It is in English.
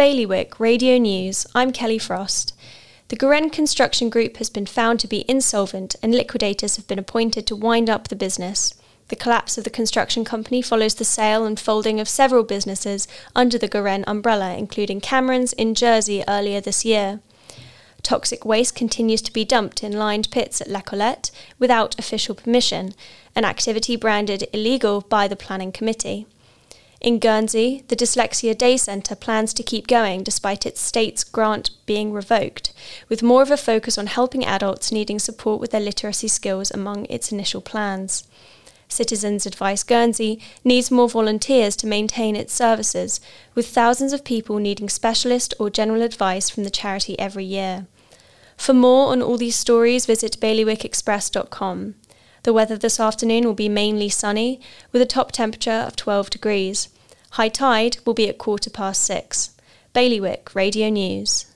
Bailiwick Radio News, I'm Kelly Frost. The Garenne Construction Group has been found to be insolvent and liquidators have been appointed to wind up the business. The collapse of the construction company follows the sale and folding of several businesses under the Garenne umbrella, including Cameron's in Jersey earlier this year. Toxic waste continues to be dumped in lined pits at La Colette without official permission, an activity branded illegal by the Planning Committee. In Guernsey, the Dyslexia Day Centre plans to keep going despite its state's grant being revoked, with more of a focus on helping adults needing support with their literacy skills among its initial plans. Citizens Advice Guernsey needs more volunteers to maintain its services, with thousands of people needing specialist or general advice from the charity every year. For more on all these stories, visit bailiwickexpress.com. The weather this afternoon will be mainly sunny, with a top temperature of 12 degrees. High tide will be at quarter past six. Bailiwick Radio News.